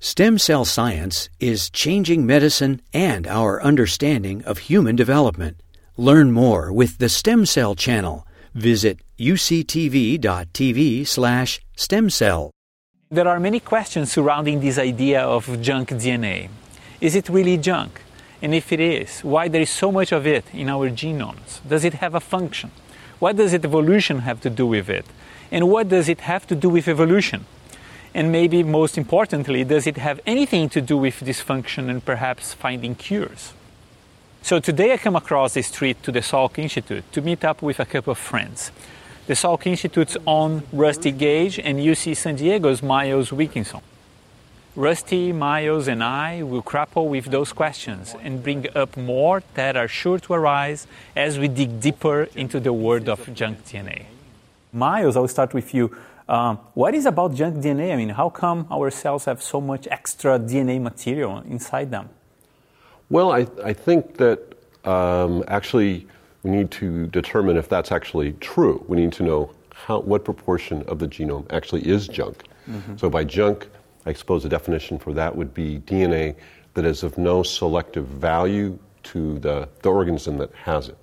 Stem cell science is changing medicine and our understanding of human development. Learn more with the Stem Cell Channel. Visit uctv.tv slash stem cell. There are many questions surrounding this idea of junk DNA. Is it really junk? And if it is, why there is so much of it in our genomes? Does it have a function? What does evolution have to do with it? And what does it have to do with evolution? And maybe most importantly, does it have anything to do with dysfunction and perhaps finding cures? So today I come across the street to the Salk Institute to meet up with a couple of friends. The Salk Institute's own Rusty Gage and UC San Diego's Miles Wilkinson. Rusty, Miles, and I will grapple with those questions and bring up more that are sure to arise as we dig deeper into the world of junk DNA. Miles, I'll start with you. Um, what is about junk DNA? I mean, how come our cells have so much extra DNA material inside them? Well, I, I think that um, actually we need to determine if that's actually true. We need to know how, what proportion of the genome actually is junk. Mm-hmm. So, by junk, I suppose the definition for that would be DNA that is of no selective value to the, the organism that has it.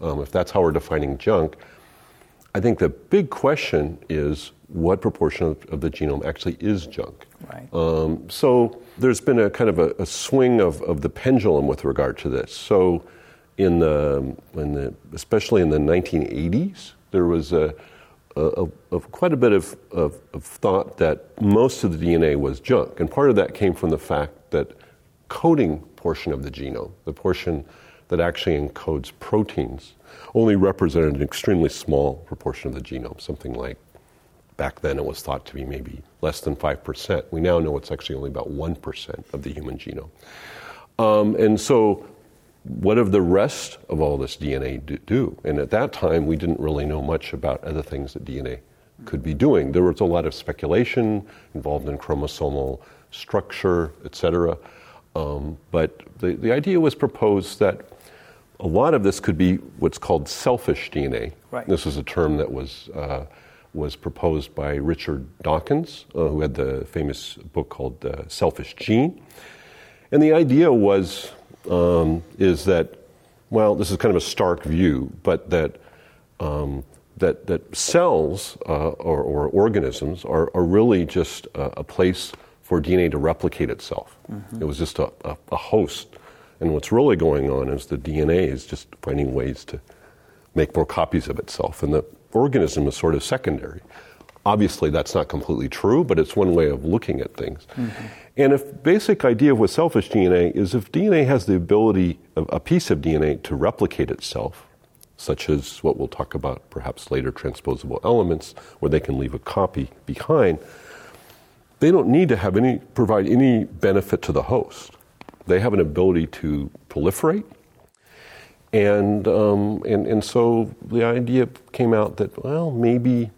Um, if that's how we're defining junk, I think the big question is what proportion of, of the genome actually is junk. Right. Um, so there's been a kind of a, a, swing of, of the pendulum with regard to this. So in the, in the especially in the 1980s, there was a, a, a quite a bit of, of, of, thought that most of the DNA was junk, and part of that came from the fact that coding portion of the genome, the portion that actually encodes proteins, only represented an extremely small proportion of the genome, something like back then it was thought to be maybe less than 5%. We now know it's actually only about 1% of the human genome. Um, and so, what of the rest of all this DNA do? And at that time, we didn't really know much about other things that DNA could be doing. There was a lot of speculation involved in chromosomal structure, et cetera. Um, but the, the idea was proposed that a lot of this could be what's called selfish DNA. Right. This is a term that was, uh, was proposed by Richard Dawkins, uh, who had the famous book called uh, Selfish Gene. And the idea was, um, is that, well, this is kind of a stark view, but that, um, that, that cells uh, or, or, organisms are, are really just a, a, place for DNA to replicate itself. Mm-hmm. It was just a, a, a host and what's really going on is the DNA is just finding ways to make more copies of itself, and the organism is sort of secondary. Obviously, that's not completely true, but it's one way of looking at things. Mm-hmm. And if basic idea with selfish DNA is if DNA has the ability, a piece of DNA to replicate itself, such as what we'll talk about perhaps later, transposable elements, where they can leave a copy behind, they don't need to have any provide any benefit to the host. They have an ability to proliferate. And, um, and, and so the idea came out that, well, maybe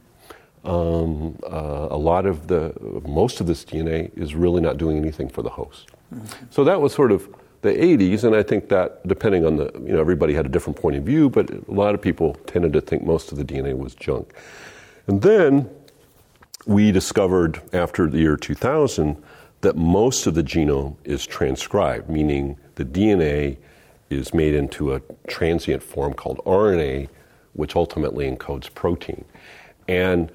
um, uh, a lot of the, most of this DNA is really not doing anything for the host. Mm-hmm. So that was sort of the 80s, and I think that depending on the, you know, everybody had a different point of view, but a lot of people tended to think most of the DNA was junk. And then we discovered after the year 2000 that most of the genome is transcribed, meaning the DNA is made into a transient form called RNA, which ultimately encodes protein. And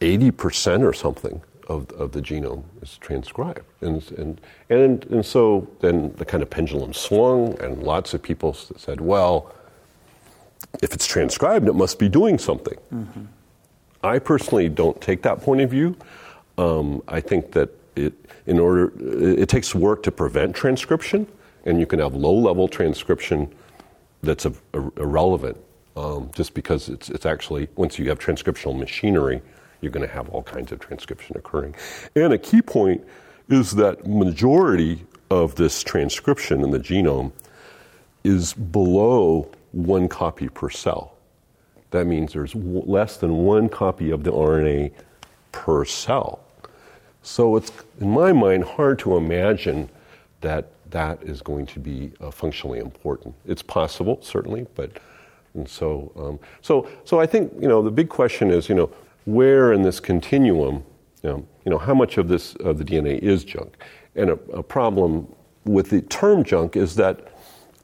80% or something of, of the genome is transcribed. And, and, and, and so then the kind of pendulum swung, and lots of people said, well, if it's transcribed, it must be doing something. Mm-hmm. I personally don't take that point of view. Um, I think that it, in order, it takes work to prevent transcription, and you can have low level transcription that's a, a, irrelevant um, just because it's, it's actually, once you have transcriptional machinery, you're going to have all kinds of transcription occurring. And a key point is that majority of this transcription in the genome is below one copy per cell. That means there's w- less than one copy of the RNA per cell. So it's, in my mind, hard to imagine that that is going to be uh, functionally important. It's possible, certainly, but and so um, so so I think you know the big question is you know where in this continuum you know, you know, how much of this of the DNA is junk? And a, a problem with the term junk is that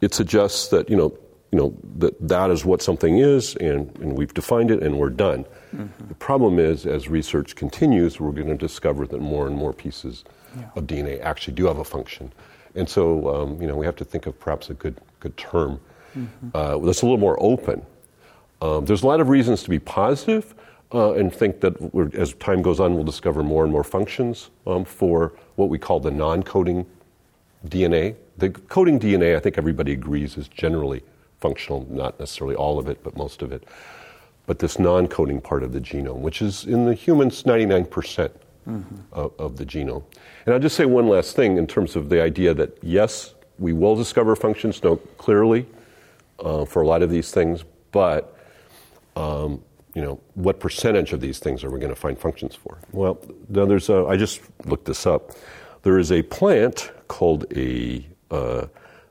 it suggests that you know you know that that is what something is, and, and we've defined it, and we're done. Mm-hmm. The problem is, as research continues, we're going to discover that more and more pieces yeah. of DNA actually do have a function, and so um, you know we have to think of perhaps a good good term mm-hmm. uh, that's a little more open. Um, there's a lot of reasons to be positive uh, and think that as time goes on, we'll discover more and more functions um, for what we call the non coding DNA. The coding DNA, I think everybody agrees, is generally functional, not necessarily all of it, but most of it. But this non coding part of the genome, which is in the humans 99% mm hmm of, of the genome. And I'll just say one last thing in terms of the idea that yes, we will discover functions, no, clearly, uh, for a lot of these things, but um, you know, what percentage of these things are we going to find functions for? Well, now there's a, I just looked this up. There is a plant called a, uh,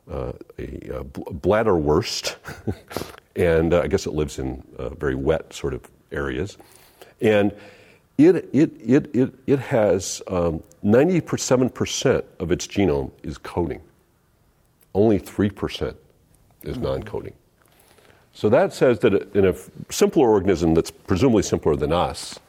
uh, a, a bladderwort, and uh, I guess it lives in uh, very wet sort of areas. And it, it, it, it, it has um, 97% of its genome is coding. Only 3% is non coding. So that says that in a simpler organism that's presumably simpler than us,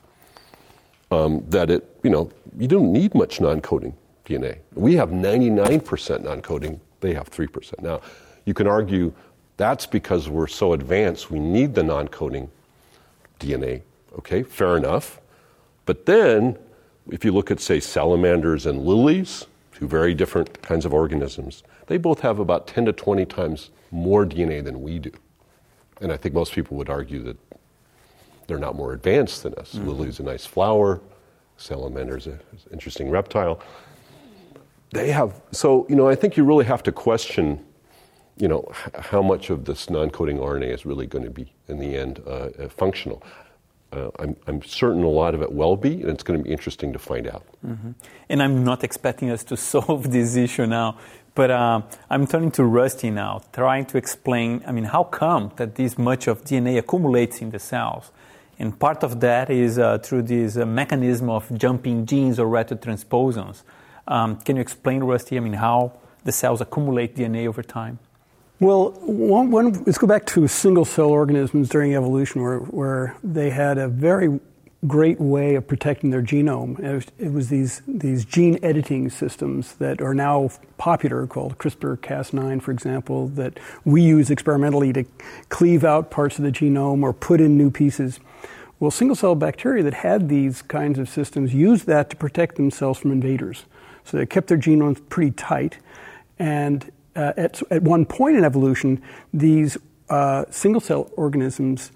um, that it, you know, you don't need much non-coding DNA. We have 99% non-coding, they have 3%. Now, you can argue that's because we're so advanced, we need the non-coding DNA. Okay, fair enough. But then, if you look at, say, salamanders and lilies, two very different kinds of organisms, they both have about 10 to 20 times more DNA than we do. And I think most people would argue that they're not more advanced than us. Mm-hmm. Lily's a nice flower, salamander's an interesting reptile. They have, so, you know, I think you really have to question, you know, how much of this non coding RNA is really going to be, in the end, uh, uh, functional. Uh, I'm, I'm, certain a lot of it will be, and it's going to be interesting to find out. Mm-hmm. And I'm not expecting us to solve this issue now but uh, I'm turning to Rusty now, trying to explain. I mean, how come that this much of DNA accumulates in the cells? And part of that is uh, through this uh, mechanism of jumping genes or retrotransposons. Um, can you explain, Rusty? I mean, how the cells accumulate DNA over time? Well, one, one, let's go back to single cell organisms during evolution, where, where they had a very great way of protecting their genome. It was, it was, these, these gene editing systems that are now popular, called CRISPR Cas9, for example, that we use experimentally to cleave out parts of the genome or put in new pieces. Well, single cell bacteria that had these kinds of systems used that to protect themselves from invaders. So they kept their genomes pretty tight. And uh, at, at one point in evolution, these uh, single cell organisms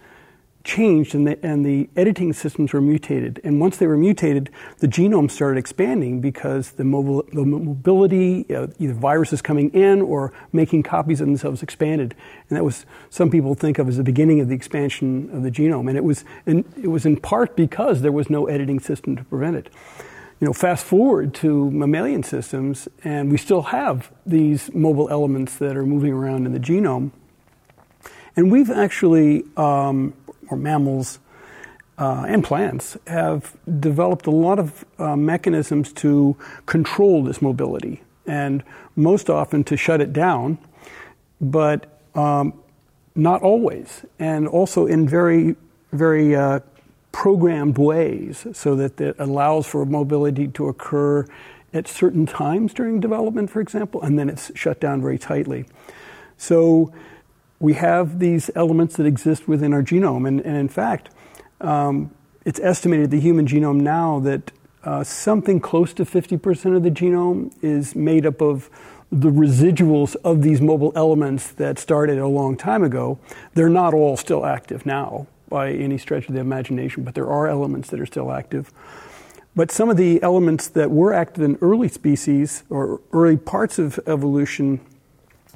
changed and the, and the editing systems were mutated. And once they were mutated, the genome started expanding because the, mobile, the mobility, uh, either viruses coming in or making copies of themselves expanded. And that was, some people think of as the beginning of the expansion of the genome. And it was in, it was in part because there was no editing system to prevent it. You know, fast forward to mammalian systems, and we still have these mobile elements that are moving around in the genome. And we've actually um, or mammals uh, and plants have developed a lot of uh, mechanisms to control this mobility and most often to shut it down, but um, not always, and also in very, very uh, programmed ways so that it allows for mobility to occur at certain times during development, for example, and then it's shut down very tightly. So we have these elements that exist within our genome. And, and in fact, um, it's estimated the human genome now that uh, something close to 50% of the genome is made up of the residuals of these mobile elements that started a long time ago. They're not all still active now by any stretch of the imagination, but there are elements that are still active. But some of the elements that were active in early species or early parts of evolution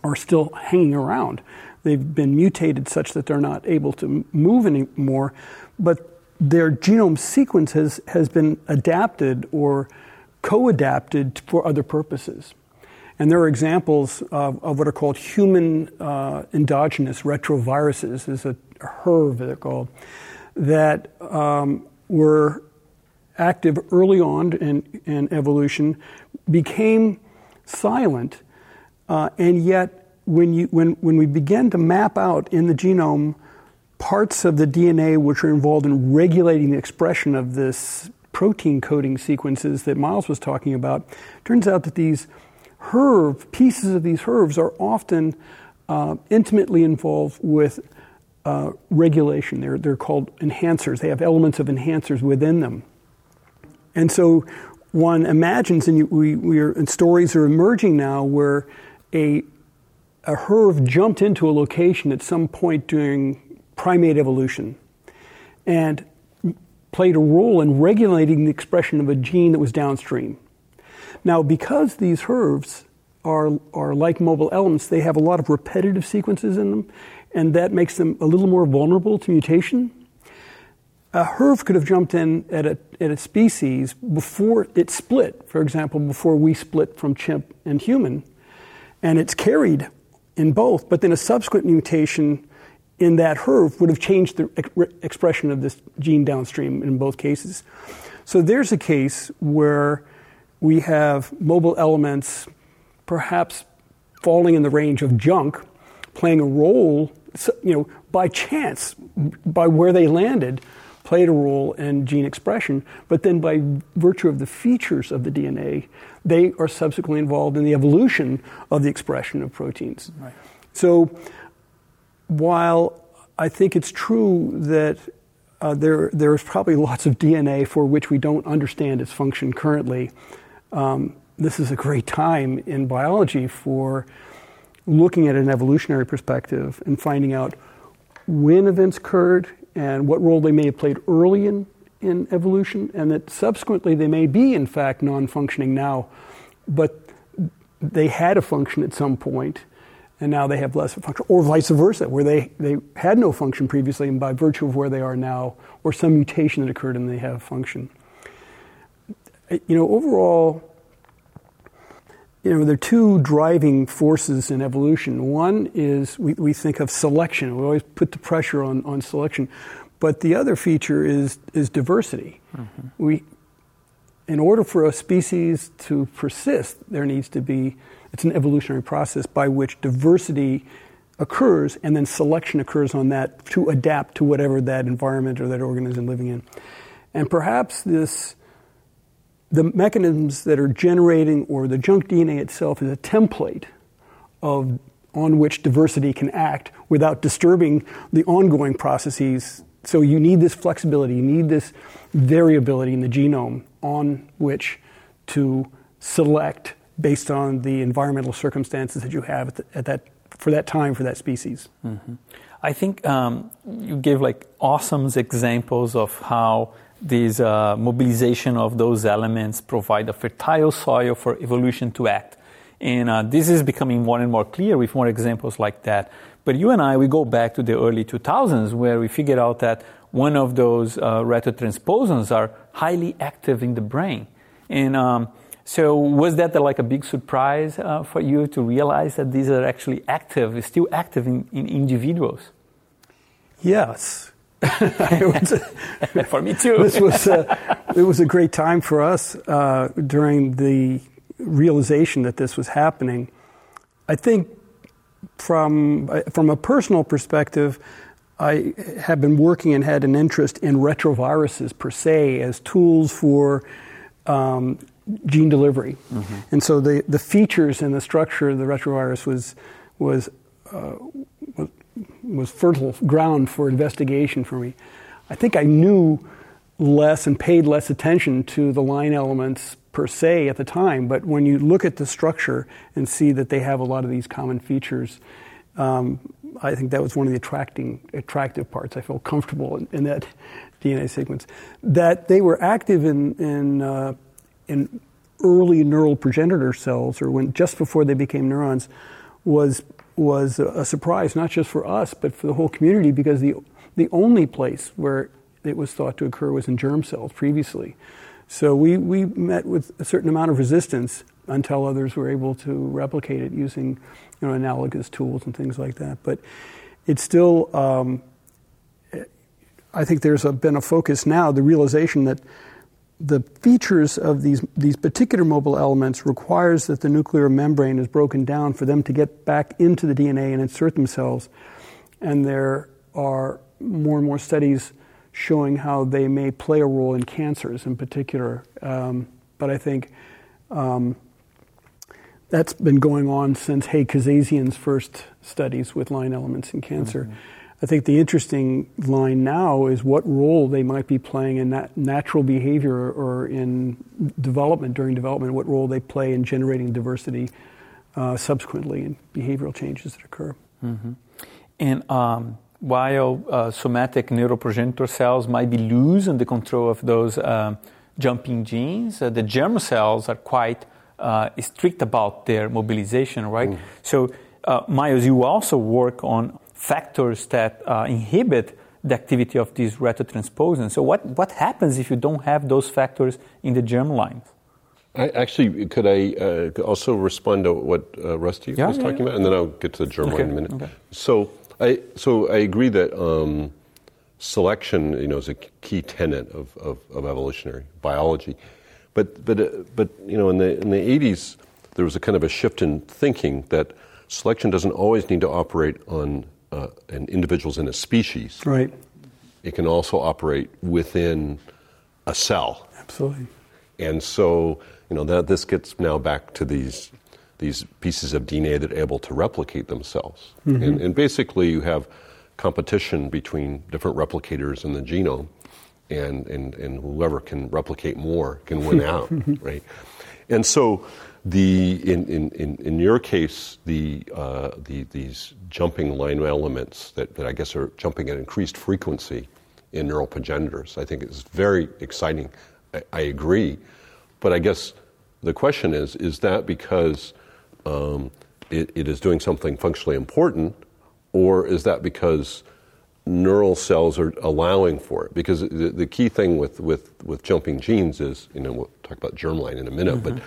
are still hanging around. They've been mutated such that they're not able to move anymore, but their genome sequence has, has been adapted or co adapted for other purposes. And there are examples of, of what are called human uh, endogenous retroviruses, is a HERV they're that um, were active early on in, in evolution became silent, uh, and yet when, you, when, when we began to map out in the genome parts of the DNA which are involved in regulating the expression of this protein coding sequences that Miles was talking about, turns out that these HERV, pieces of these HERVs are often uh, intimately involved with uh, regulation. They're, they're called enhancers. They have elements of enhancers within them. And so one imagines, and you, we, we are, and stories are emerging now where a, a HERV jumped into a location at some point during primate evolution and played a role in regulating the expression of a gene that was downstream. Now, because these HERVs are, are like mobile elements, they have a lot of repetitive sequences in them, and that makes them a little more vulnerable to mutation. A HERV could have jumped in at a, at a species before it split, for example, before we split from chimp and human, and it's carried in both, but then a subsequent mutation in that HERV would have changed the expression of this gene downstream in both cases. So there's a case where we have mobile elements perhaps falling in the range of junk, playing a role, you know, by chance, by where they landed, played a role in gene expression, but then by virtue of the features of the DNA, they are subsequently involved in the evolution of the expression of proteins. Right. So while I think it's true that uh, there there's probably lots of DNA for which we don't understand its function currently. Um, this is a great time in biology for looking at an evolutionary perspective and finding out when events occurred and what role they may have played early in, in evolution, and that subsequently they may be, in fact, non functioning now, but they had a function at some point and now they have less function, or vice versa, where they, they had no function previously, and by virtue of where they are now, or some mutation that occurred and they have function. You know, overall, you know, there are two driving forces in evolution. One is we, we think of selection. We always put the pressure on, on selection. But the other feature is, is diversity. Mm-hmm. We, in order for a species to persist, there needs to be, it's an evolutionary process by which diversity occurs and then selection occurs on that to adapt to whatever that environment or that organism living in. And perhaps this the mechanisms that are generating or the junk DNA itself is a template of on which diversity can act without disturbing the ongoing processes. So you need this flexibility, you need this variability in the genome on which to select based on the environmental circumstances that you have at, the, at that for that time for that species. Mm-hmm. I think um, you gave like awesome examples of how this uh, mobilization of those elements provide a fertile soil for evolution to act. And uh, this is becoming more and more clear with more examples like that. But you and I, we go back to the early 2000s where we figured out that one of those uh, retrotransposons are highly active in the brain. And um, so was that like a big surprise uh, for you to realize that these are actually active, still active in, in individuals? Yes, for me too. this was a, it was a great time for us uh, during the realization that this was happening. I think from from a personal perspective, I have been working and had an interest in retroviruses per se as tools for um, gene delivery, mm-hmm. and so the the features and the structure of the retrovirus was was uh, was fertile ground for investigation for me. I think I knew less and paid less attention to the line elements per se at the time, but when you look at the structure and see that they have a lot of these common features, um, I think that was one of the attracting, attractive parts. I felt comfortable in, in that DNA sequence. That they were active in, in, uh, in early neural progenitor cells, or when just before they became neurons, was was a surprise, not just for us, but for the whole community, because the, the only place where it was thought to occur was in germ cells previously. So we, we met with a certain amount of resistance until others were able to replicate it using you know, analogous tools and things like that. But it's still, um, I think there's a, been a focus now, the realization that the features of these, these particular mobile elements requires that the nuclear membrane is broken down for them to get back into the DNA and insert themselves. And there are more and more studies showing how they may play a role in cancers in particular. Um, but I think um, that's been going on since Haig Kazazian's first studies with line elements in cancer. Mm-hmm. I think the interesting line now is what role they might be playing in that natural behavior or in development during development, what role they play in generating diversity uh, subsequently in behavioral changes that occur. Mm-hmm. And um, while uh, somatic neuroprogenitor cells might be loose in the control of those uh, jumping genes, uh, the germ cells are quite uh, strict about their mobilization, right? Mm. So, uh, Miles, you also work on factors that uh, inhibit the activity of these retrotransposons. So what, what happens if you don't have those factors in the germline? I, actually, could I uh, also respond to what uh, Rusty yeah, was yeah, talking yeah. about, and then I'll get to the germline okay. in a minute. Okay. So, I so I agree that um, selection, you know, is a key tenet of, of, of evolutionary biology, but but uh, but you know, in the in the 80s, there was a kind of a shift in thinking that selection doesn't always need to operate on uh, an individuals in a species. Right. It can also operate within a cell. Absolutely. And so, you know, that this gets now back to these these pieces of DNA that are able to replicate themselves. Mm-hmm. And, and, basically, you have competition between different replicators in the genome, and, and, and whoever can replicate more can win out, right? And so, the, in, in, in, your case, the, uh, the, these jumping line elements that, that I guess are jumping at increased frequency in neural progenitors, I think is very exciting. I, I agree. But I guess the question is is that because um, it, it is doing something functionally important, or is that because neural cells are allowing for it? Because the, the key thing with, with, with jumping genes is, you know, we'll talk about germline in a minute, mm-hmm. but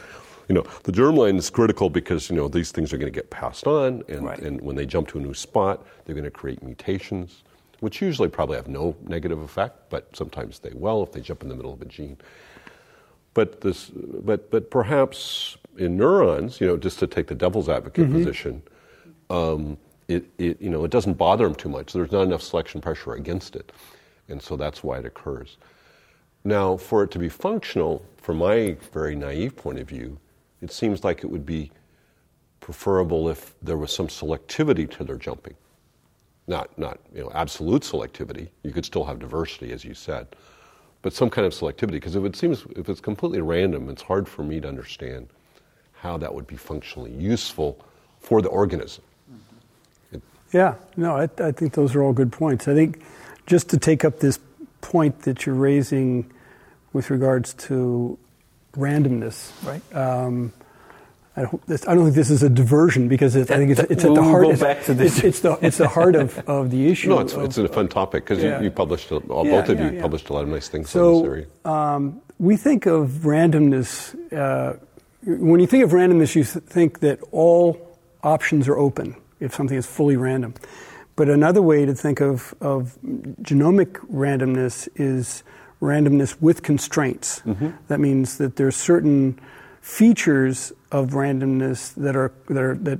you know, the germline is critical because, you know, these things are going to get passed on, and, right. and when they jump to a new spot, they're going to create mutations, which usually probably have no negative effect, but sometimes they will if they jump in the middle of a gene. But, this, but, but perhaps in neurons, you know, just to take the devil's advocate mm-hmm. position, um, it, it, you know, it doesn't bother them too much. There's not enough selection pressure against it. And so that's why it occurs. Now, for it to be functional, from my very naive point of view, it seems like it would be preferable if there was some selectivity to their jumping. Not, not you know, absolute selectivity. You could still have diversity, as you said, but some kind of selectivity. Because if it seems if it's completely random, it's hard for me to understand how that would be functionally useful for the organism. It, yeah, no, I, I think those are all good points. I think just to take up this point that you're raising with regards to randomness. Right. Um, I don't, this, I don't, think this is a diversion because it, I think it's, it's we'll at the heart. Go back to this. It's, it's, the it's the heart of, of the issue. No, it's, of, it's a fun topic because yeah. you, you, published all, yeah, both of yeah, you yeah. published a lot of nice things so, on this area. Um, we think of randomness. Uh, when you think of randomness, you think that all options are open if something is fully random. But another way to think of, of genomic randomness is randomness with constraints. Mm-hmm. That means that there are certain features of randomness that are that are that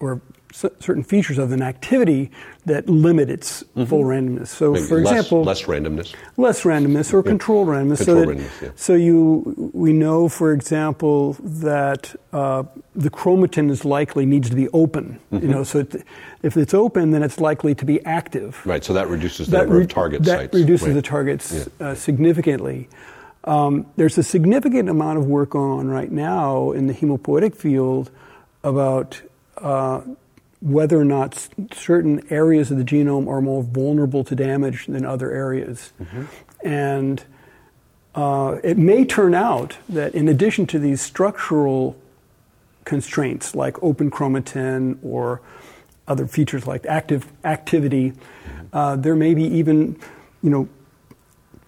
or certain features of an activity that limit its mm-hmm. full randomness. So, Maybe for less, example, less randomness, less randomness, or yeah. controlled randomness. Controlled so, that, randomness, yeah. so you we know, for example, that uh, the chromatin is likely needs to be open. Mm-hmm. You know, so it, if it's open, then it's likely to be active. Right. So that reduces the that number re- of target that sites. reduces right. the targets yeah. uh, significantly. Um, there's a significant amount of work going on right now in the hemopoietic field about uh, whether or not certain areas of the genome are more vulnerable to damage than other areas. Mm-hmm. And uh, it may turn out that in addition to these structural constraints like open chromatin or other features like active activity, mm-hmm. uh, there may be even, you know,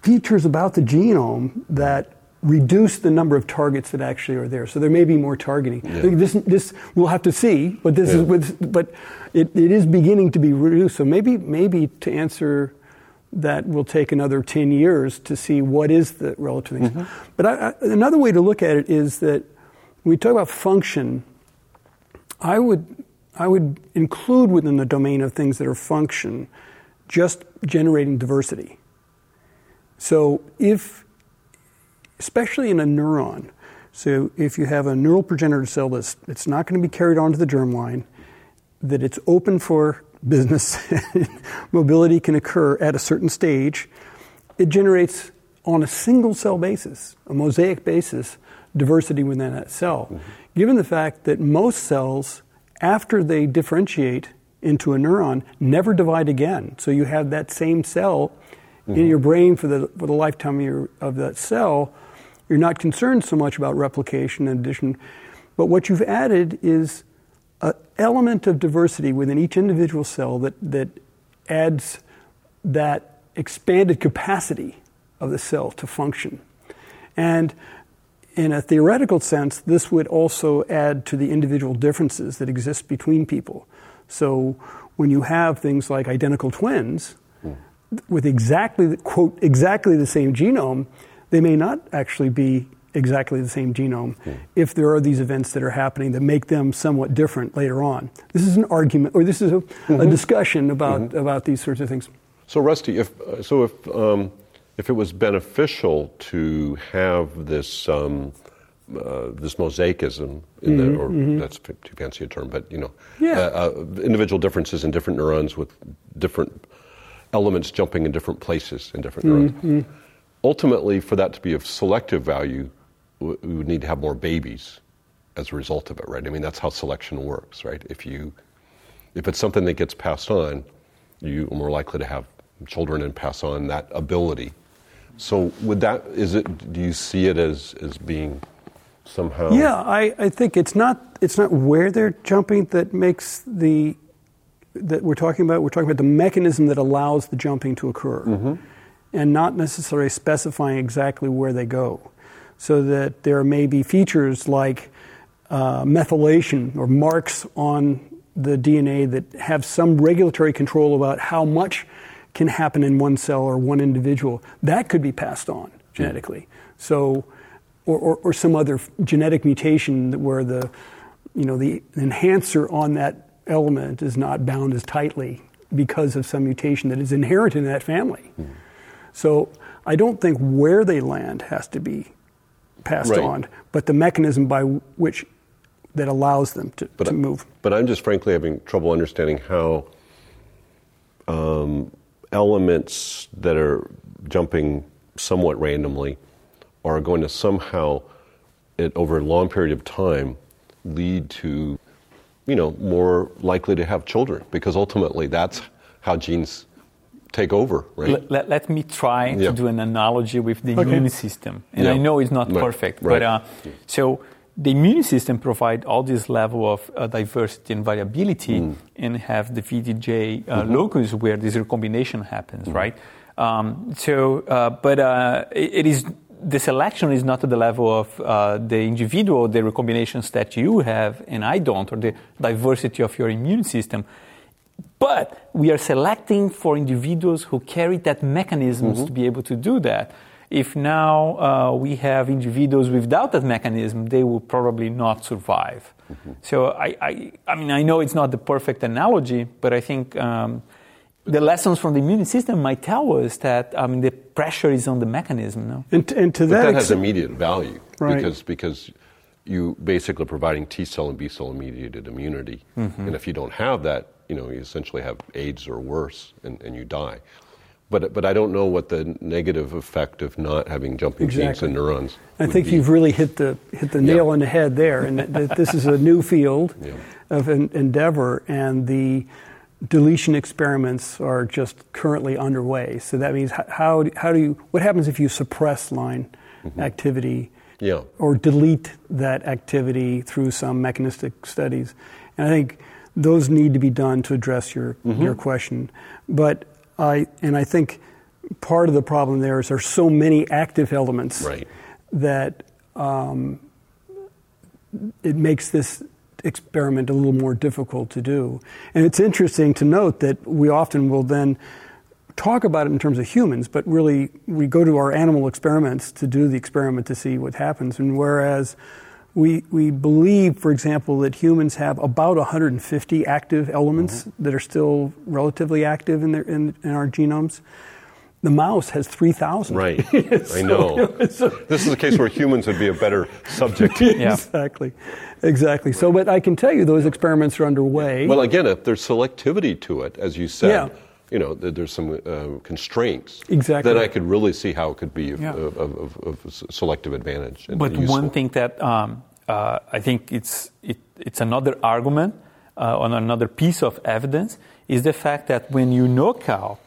features about the genome that reduce the number of targets that actually are there. So there may be more targeting. Yeah. This, this we'll have to see, but this Yeah. is with, but it, it is beginning to be reduced. So maybe maybe to answer that will take another 10 years to see what is the relative thing. Mm-hmm. But I, I, another way to look at it is that when we talk about function, I would, I would include within the domain of things that are function just generating diversity. So if, especially in a neuron, so if you have a neural progenitor cell that's it's not going to be carried onto the germline, that it's open for business, mobility can occur at a certain stage, it generates on a single cell basis, a mosaic basis, diversity within that cell. Mm-hmm. Given the fact that most cells, after they differentiate into a neuron, never divide again. So you have that same cell mm-hmm. in your brain for the, for the lifetime of, your, of that cell. You're not concerned so much about replication and addition. But what you've added is an element of diversity within each individual cell that, that adds that expanded capacity of the cell to function. And in a theoretical sense, this would also add to the individual differences that exist between people. So when you have things like identical twins mm. with exactly the, quote exactly the same genome, they may not actually be exactly the same genome mm. if there are these events that are happening that make them somewhat different later on. This is an argument, or this is a, mm-hmm. a discussion about, mm-hmm. about these sorts of things. So, Rusty, if, so if, um, if it was beneficial to have this, um, uh, this mosaicism, in mm-hmm. the, or mm-hmm. that's too fancy a term, but you know, yeah. uh, uh, individual differences in different neurons with different elements jumping in different places in different neurons. Ultimately, for that to be of selective value, we would need to have more babies as a result of it, right? I mean, that's how selection works, right? If you, if it's something that gets passed on, you are more likely to have children and pass on that ability. So, would that is it? Do you see it as as being somehow? Yeah, I, I think it's not it's not where they're jumping that makes the that we're talking about. We're talking about the mechanism that allows the jumping to occur, mm-hmm. And not necessarily specifying exactly where they go so that there may be features like uh, methylation or marks on the DNA that have some regulatory control about how much can happen in one cell or one individual. That could be passed on genetically. So, or, or, or some other genetic mutation where the, you know, the enhancer on that element is not bound as tightly because of some mutation that is inherent in that family. Mm. So I don't think where they land has to be passed right. on, but the mechanism by which that allows them to, but to move. But I'm just frankly having trouble understanding how um, elements that are jumping somewhat randomly are going to somehow, it, over a long period of time, lead to, you know, more likely to have children because ultimately that's how genes take over, right? Let, let me try yeah. to do an analogy with the okay. immune system. And yeah. I know it's not right. perfect, right. but uh, so the immune system provide all this level of uh, diversity and variability mm. and have the VDJ uh, mm-hmm. locus where this recombination happens, mm. right? Um, so, uh, but uh, it, it is the selection is not at the level of uh, the individual, the recombinations that you have and I don't, or the diversity of your immune system but we are selecting for individuals who carry that mechanisms mm-hmm. to be able to do that. If now uh, we have individuals without that mechanism, they will probably not survive. Mm-hmm. So I, I, I, mean, I know it's not the perfect analogy, but I think um, the lessons from the immune system might tell us that I mean the pressure is on the mechanism. No? And, and to but that, that has immediate value right. because because you basically providing T cell and B cell mediated immunity, mm-hmm. and if you don't have that, you know, you essentially have AIDS or worse and, and you die. But, but I don't know what the negative effect of not having jumping exactly. genes in neurons. I think be. you've really hit the hit the nail yeah. on the head there, and that this is a new field yeah. of endeavor, and the deletion experiments are just currently underway. So that means how how do you what happens if you suppress line mm-hmm. activity, yeah. or delete that activity through some mechanistic studies, and I think those need to be done to address your mm-hmm. your question. But I and I think part of the problem there is there's so many active elements right. that um, it makes this experiment a little more difficult to do. And it's interesting to note that we often will then talk about it in terms of humans, but really we go to our animal experiments to do the experiment to see what happens. And whereas we, we believe, for example, that humans have about 150 active elements mm-hmm. that are still relatively active in, their, in, in our genomes. The mouse has 3,000. Right. so, I know. so, this is a case where humans would be a better subject. yeah. Exactly. Exactly. So, but I can tell you those experiments are underway. Well, again, if there's selectivity to it, as you said, yeah. You know, there's some uh, constraints. Exactly. Then I could really see how it could be of, yeah. of, of, of selective advantage. but useful. one thing that um, uh, I think it's, it, it's another argument uh, on another piece of evidence is the fact that when you knock out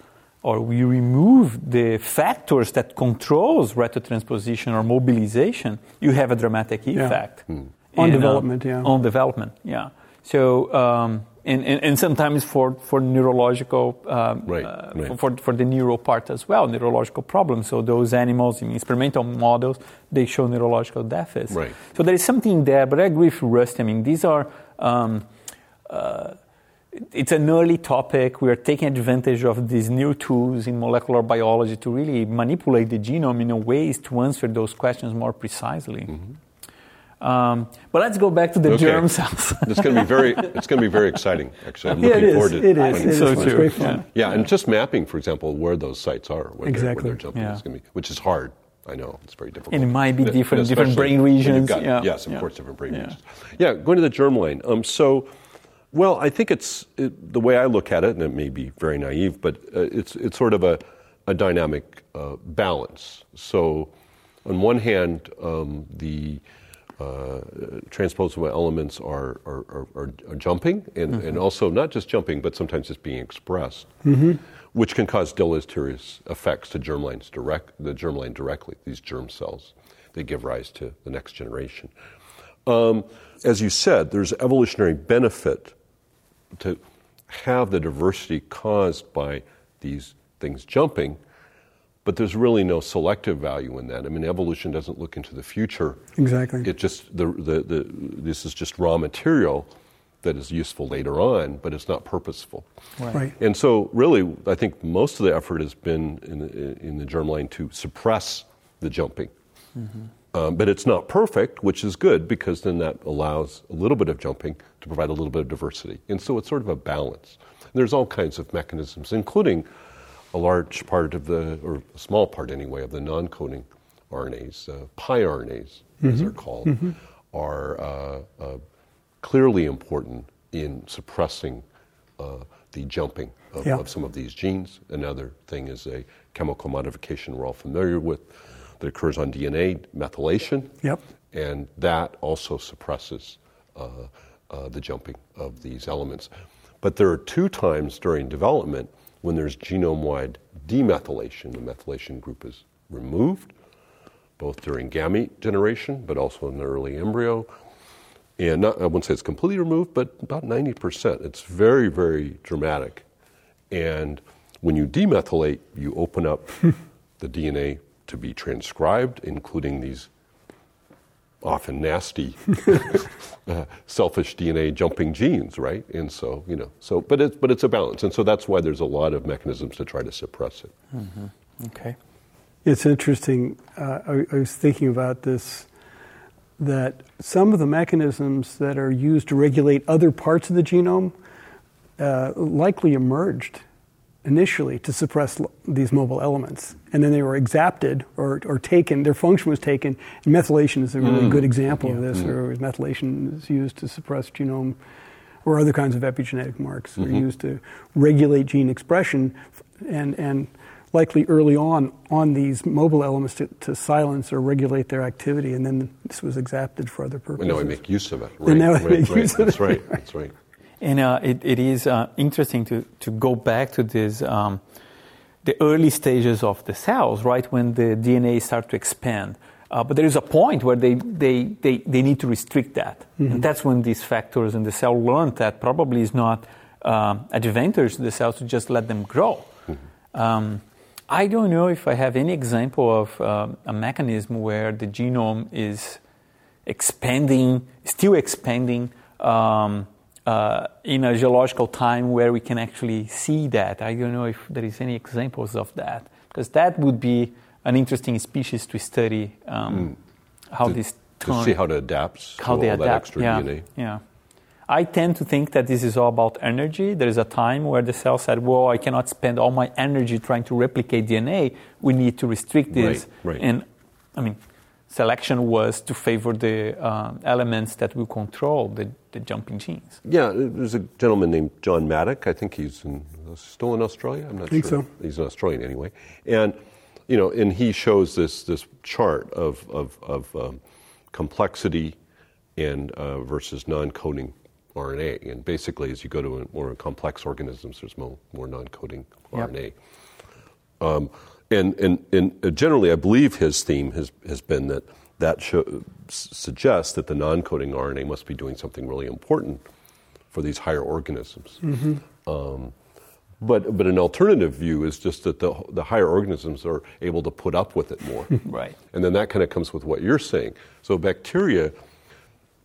or we remove the factors that controls retrotransposition or mobilization, you have a dramatic effect. Yeah. Mm. On in, development, yeah. On development, yeah. So, um, and, and, and, sometimes for, for neurological, um, right, uh, right. For, for the neural part as well, neurological problems. So those animals in experimental models, they show neurological deficits. Right. So there is something there, but I agree with Rust. I mean, these are, um, uh, it's an early topic. We are taking advantage of these new tools in molecular biology to really manipulate the genome in a ways to answer those questions more precisely. Mm-hmm. Um, but let's go back to the okay. germ cells. it's going to be very, it's going to be very exciting. Actually, I'm looking forward to it. it. Is, it is. So it's great fun. Yeah. yeah. and just mapping, for example, where those sites are, where exactly. they're, where they're jumping, yeah. is going to be, which is hard. I know it's very difficult. And it might be different, different brain regions. Got, yeah. Yes, of course, different brain regions. Yeah, going to the germline. Um, so, well, I think it's it, the way I look at it, and it may be very naive, but uh, it's it's sort of a, a dynamic uh, balance. So, on one hand, um, the uh, transposable elements are, are, are, are jumping, and, mm-hmm. and, also not just jumping, but sometimes just being expressed, mm-hmm. which can cause deleterious effects to germlines direct, the germline directly, these germ cells. They give rise to the next generation. Um, as you said, there's evolutionary benefit to have the diversity caused by these things jumping but there's really no selective value in that. I mean, evolution doesn't look into the future. Exactly. It just the, the, the this is just raw material that is useful later on, but it's not purposeful. Right. right. And so, really, I think most of the effort has been in the, in the germline to suppress the jumping. Mm-hmm. Um, but it's not perfect, which is good because then that allows a little bit of jumping to provide a little bit of diversity. And so it's sort of a balance. And there's all kinds of mechanisms, including a large part of the, or a small part anyway, of the non coding RNAs, uh, piRNAs, mm-hmm. as they're called, mm-hmm. are uh, uh, clearly important in suppressing uh, the jumping of, yeah. of, some of these genes. Another thing is a chemical modification we're all familiar with that occurs on DNA, methylation. Yep. And that also suppresses uh, uh, the jumping of these elements. But there are two times during development when there's genome wide demethylation, the methylation group is removed, both during gamete generation, but also in the early embryo. And not, I wouldn't say it's completely removed, but about 90%. It's very, very dramatic. And when you demethylate, you open up the DNA to be transcribed, including these often nasty, uh, selfish DNA jumping genes, right? And so, you know, so but it's but it's a balance, and so that's why there's a lot of mechanisms to try to suppress it. Mm-hmm. Okay, it's interesting. Uh, I, I was thinking about this that some of the mechanisms that are used to regulate other parts of the genome uh, likely emerged initially to suppress these mobile elements. And then they were exapted or, or taken, their function was taken. And methylation is a really mm. good example yeah. of this, mm. where methylation is used to suppress genome or other kinds of epigenetic marks mm-hmm. are used to regulate gene expression and, and likely early on on these mobile elements to, to silence or regulate their activity. And then this was exapted for other purposes. And now we make use of it. Right, and now we right, make right, use of that's it. Right, that's right. And uh, it, it is uh, interesting to, to go back to this, um, the early stages of the cells, right, when the DNA start to expand. Uh, but there is a point where they, they, they, they need to restrict that. Mm-hmm. And that's when these factors in the cell learn that probably is not um, advantage to the cells to just let them grow. Mm-hmm. Um, I don't know if I have any example of uh, a mechanism where the genome is expanding, still expanding um, uh, in a geological time where we can actually see that. I don't know if there is any examples of that, because that would be an interesting species to study um, mm. how to, this to see how it adapts how they adapt. yeah. DNA. Yeah. I tend to think that this is all about energy. There is a time where the cell said, "Well, I cannot spend all my energy trying to replicate DNA. We need to restrict this." Right, right. And I mean, selection was to favor the uh, elements that will control the, the, jumping genes. Yeah, there's a gentleman named John Mattick. I think he's in, still in Australia. I'm not I think sure. so. He's an Australian anyway, and you know, and he shows this this chart of of, of um, complexity and uh, versus non-coding RNA. And basically, as you go to more complex organisms, there's more, more non-coding yep. RNA. Um, and, and, and generally, I believe his theme has, has been that that show, suggests that the non-coding RNA must be doing something really important for these higher organisms. Mm-hmm. Um, but, but an alternative view is just that the, the higher organisms are able to put up with it more. right. And then that kind of comes with what you're saying. So bacteria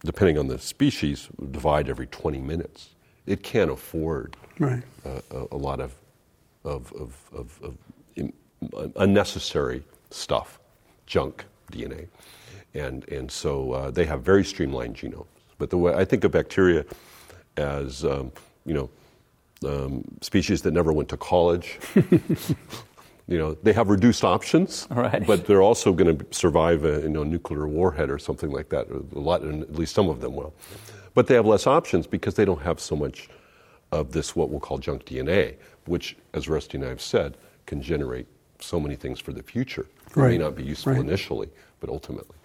depending on the species, divide every 20 minutes. It can't afford right. uh, a, a, lot of, of, of, of, of unnecessary stuff, junk DNA. And, and so uh, they have very streamlined genomes. But the way I think of bacteria as, um, you know, um, species that never went to college, you know, they have reduced options, right. but they're also going to survive a you know, nuclear warhead or something like that. A lot, at least some of them will. But they have less options because they don't have so much of this, what we'll call junk DNA, which, as Rusty and I have said, can generate so many things for the future. It right. may not be useful right. initially, but ultimately.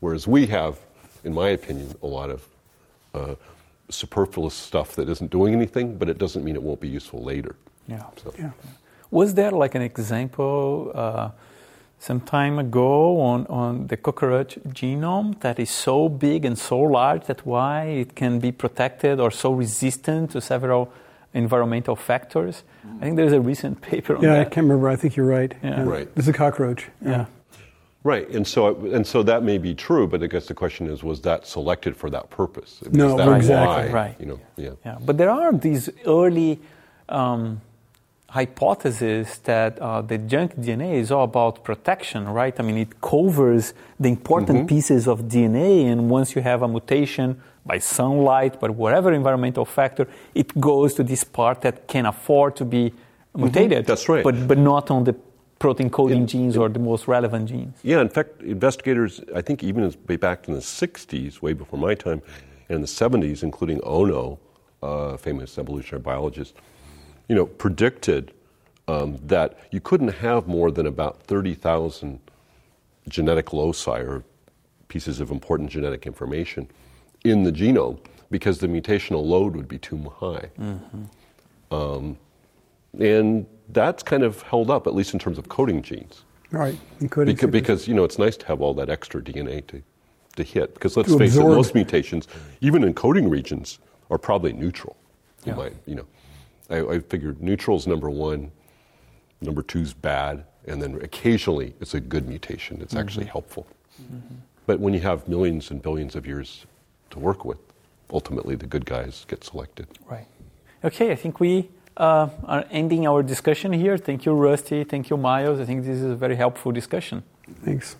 Whereas we have, in my opinion, a lot of uh, superfluous stuff that isn't doing anything, but it doesn't mean it won't be useful later. Yeah. So. yeah. Was there like an example uh, some time ago on, on the cockroach genome that is so big and so large that why it can be protected or so resistant to several environmental factors? I think there's a recent paper on yeah, that. I can't remember. I think you're right. Yeah. Right. It's a cockroach. Yeah. Right, and so and so that may be true, but I guess the question is, was that selected for that purpose? Was No, that exactly. why, Right. You know, yeah. Yeah, but there are these early um, hypotheses that uh, the junk DNA is all about protection, right? I mean, it covers the important pieces of DNA, and once you have a mutation by sunlight, by whatever environmental factor, it goes to this part that can afford to be mutated. That's right. But but not on the protein coding genes or the most relevant genes. Yeah, in fact, investigators, I think even as way back in the 60s, way before my time, and in the 70s, including Ohno, uh, famous evolutionary biologist, you know, predicted um, that you couldn't have more than about 30,000 genetic loci or pieces of important genetic information in the genome because the mutational load would be too high. Mm-hmm. Um, and that's kind of held up, at least in terms of coding genes. Right. Could Because, you know it's nice to have all that extra DNA to, to hit. Because let's To face absorb. it, most mutations, even in coding regions, are probably neutral. Yeah. might, you know, I, I figured neutral's number one, number two's bad, and then occasionally it's a good mutation. It's mm-hmm. actually helpful. Mm-hmm. But when you have millions and billions of years to work with, ultimately the good guys get selected. Right. Okay, I think we uh, are ending our discussion here. Thank you, Rusty. Thank you, Miles. I think this is a very helpful discussion. Thanks.